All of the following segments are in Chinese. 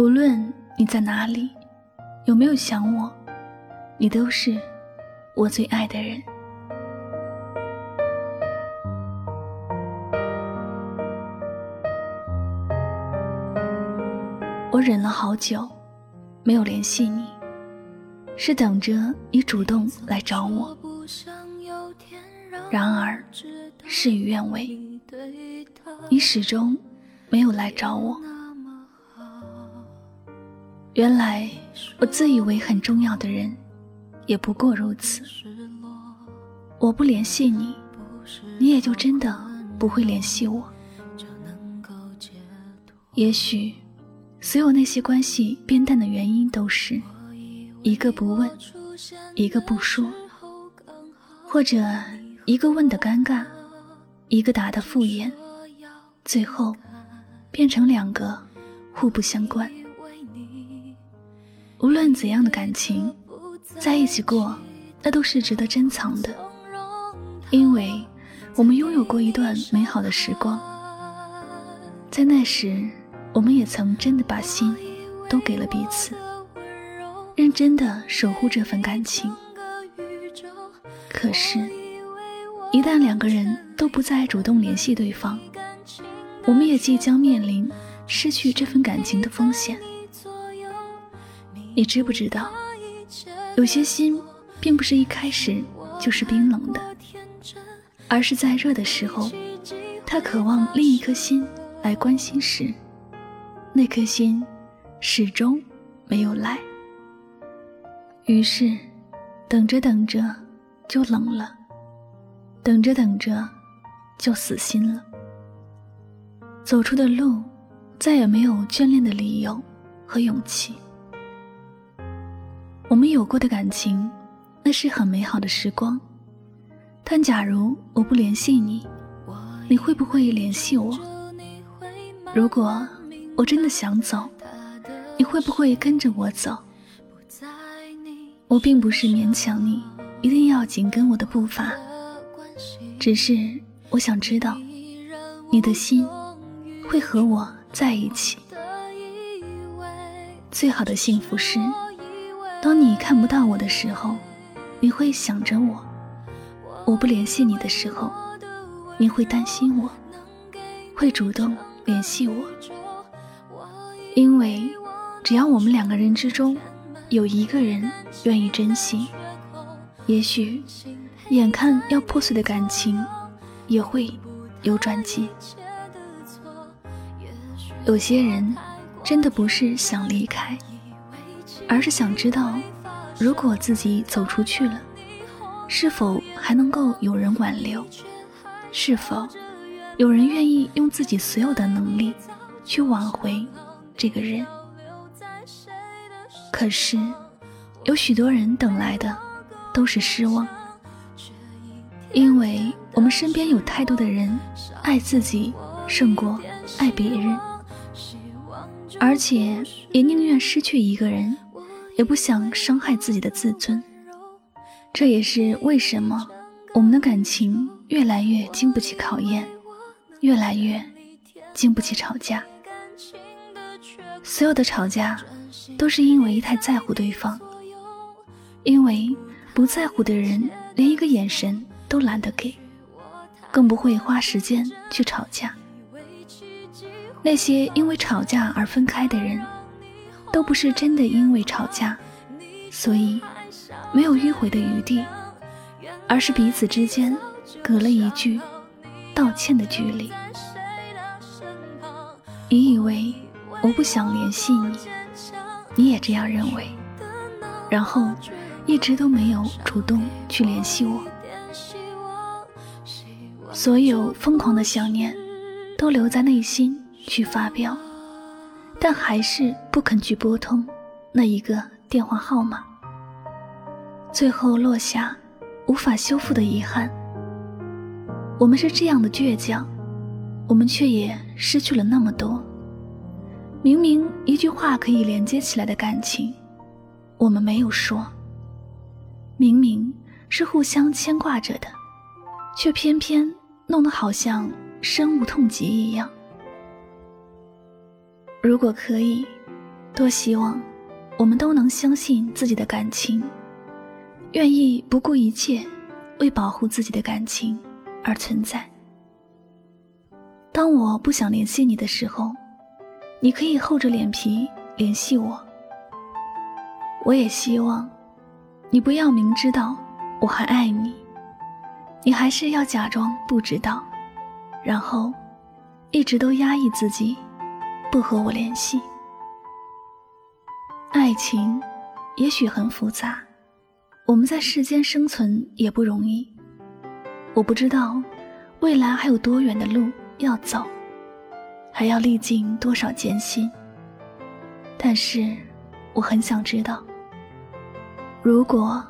无论你在哪里，有没有想我，你都是我最爱的人。我忍了好久，没有联系你，是等着你主动来找我。然而，事与愿违，你始终没有来找我。原来我自以为很重要的人，也不过如此。我不联系你，你也就真的不会联系我。也许，所有那些关系变淡的原因，都是一个不问，一个不说，或者一个问的尴尬，一个答的敷衍，最后变成两个互不相关。无论怎样的感情，在一起过，那都是值得珍藏的，因为我们拥有过一段美好的时光。在那时，我们也曾真的把心都给了彼此，认真的守护这份感情。可是，一旦两个人都不再主动联系对方，我们也即将面临失去这份感情的风险。你知不知道，有些心并不是一开始就是冰冷的，而是在热的时候，他渴望另一颗心来关心时，那颗心始终没有来。于是，等着等着就冷了，等着等着就死心了。走出的路，再也没有眷恋的理由和勇气。我们有过的感情，那是很美好的时光。但假如我不联系你，你会不会联系我？如果我真的想走，你会不会跟着我走？我并不是勉强你一定要紧跟我的步伐，只是我想知道，你的心会和我在一起。最好的幸福是。当你看不到我的时候，你会想着我；我不联系你的时候，你会担心我，会主动联系我。因为只要我们两个人之中有一个人愿意珍惜，也许眼看要破碎的感情也会有转机。有些人真的不是想离开。而是想知道，如果自己走出去了，是否还能够有人挽留？是否有人愿意用自己所有的能力去挽回这个人？可是，有许多人等来的都是失望，因为我们身边有太多的人爱自己胜过爱别人，而且也宁愿失去一个人。也不想伤害自己的自尊，这也是为什么我们的感情越来越经不起考验，越来越经不起吵架。所有的吵架都是因为太在乎对方，因为不在乎的人连一个眼神都懒得给，更不会花时间去吵架。那些因为吵架而分开的人。都不是真的因为吵架，所以没有迂回的余地而是彼此之间隔了一句道歉的距离。你以为我不想联系你，你也这样认为，然后一直都没有主动去联系我。所有疯狂的想念都留在内心去发飙，但还是不肯去拨通那一个电话号码。最后落下无法修复的遗憾。我们是这样的倔强，我们却也失去了那么多。明明一句话可以连接起来的感情，我们没有说。明明是互相牵挂着的，却偏偏弄得好像深恶痛疾一样。如果可以，多希望我们都能相信自己的感情。愿意不顾一切为保护自己的感情而存在。当我不想联系你的时候，你可以厚着脸皮联系我。我也希望你不要明知道我还爱你，你还是要假装不知道，然后一直都压抑自己，不和我联系。爱情也许很复杂。我们在世间生存也不容易，我不知道未来还有多远的路要走，还要历尽多少艰辛。但是我很想知道，如果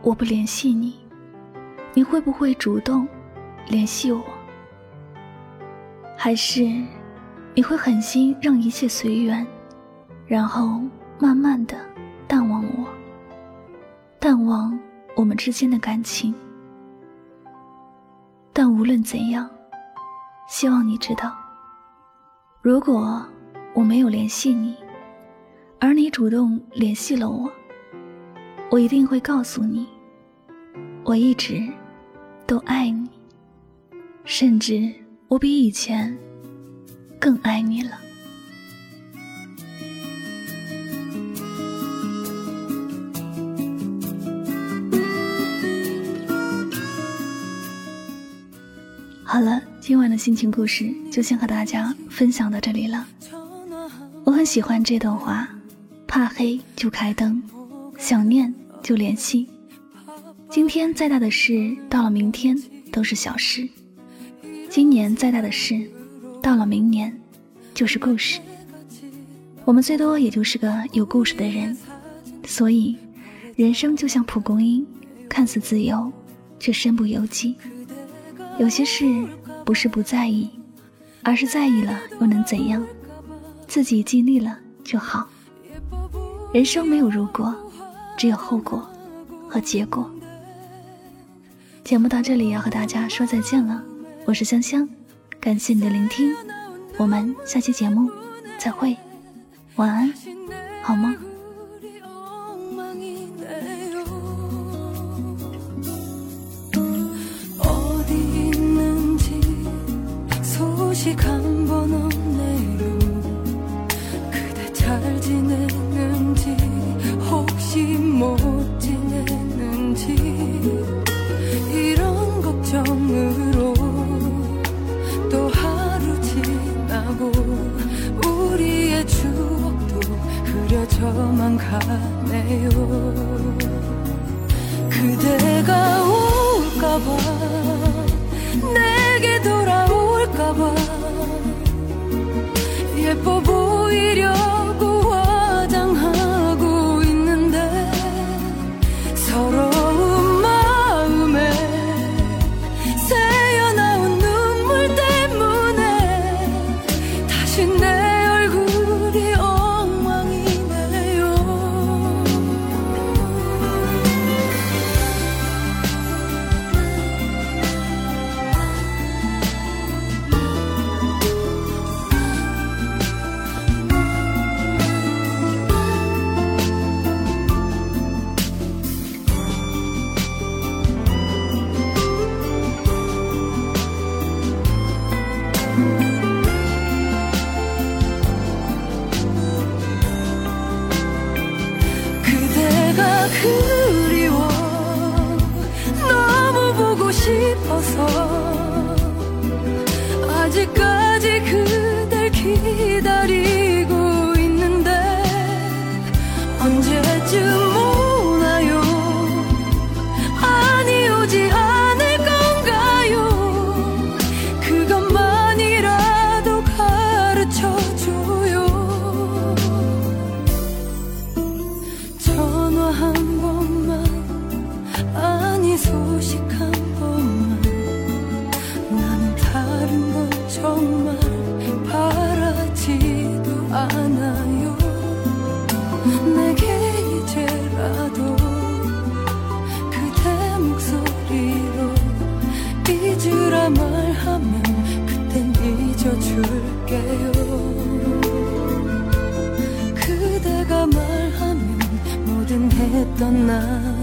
我不联系你，你会不会主动联系我？还是你会狠心让一切随缘，然后慢慢的淡忘我？淡忘我们之间的感情，但无论怎样，希望你知道，如果我没有联系你，而你主动联系了我，我一定会告诉你，我一直都爱你，甚至我比以前更爱你了。好了，今晚的心情故事就先和大家分享到这里了。我很喜欢这段话：怕黑就开灯，想念就联系。今天再大的事，到了明天都是小事；今年再大的事，到了明年就是故事。我们最多也就是个有故事的人，所以人生就像蒲公英，看似自由，却身不由己。有些事不是不在意，而是在意了又能怎样？自己尽力了就好。人生没有如果，只有后果和结果。节目到这里要和大家说再见了，我是香香，感谢你的聆听，我们下期节目再会，晚安，好吗？ 가네요. 그대가 올까봐 내게 돌아올까봐 예뻐 보이려 그리워. 너무 보고 싶어서. 줄게요. 그대가 말하면 뭐든 했던 나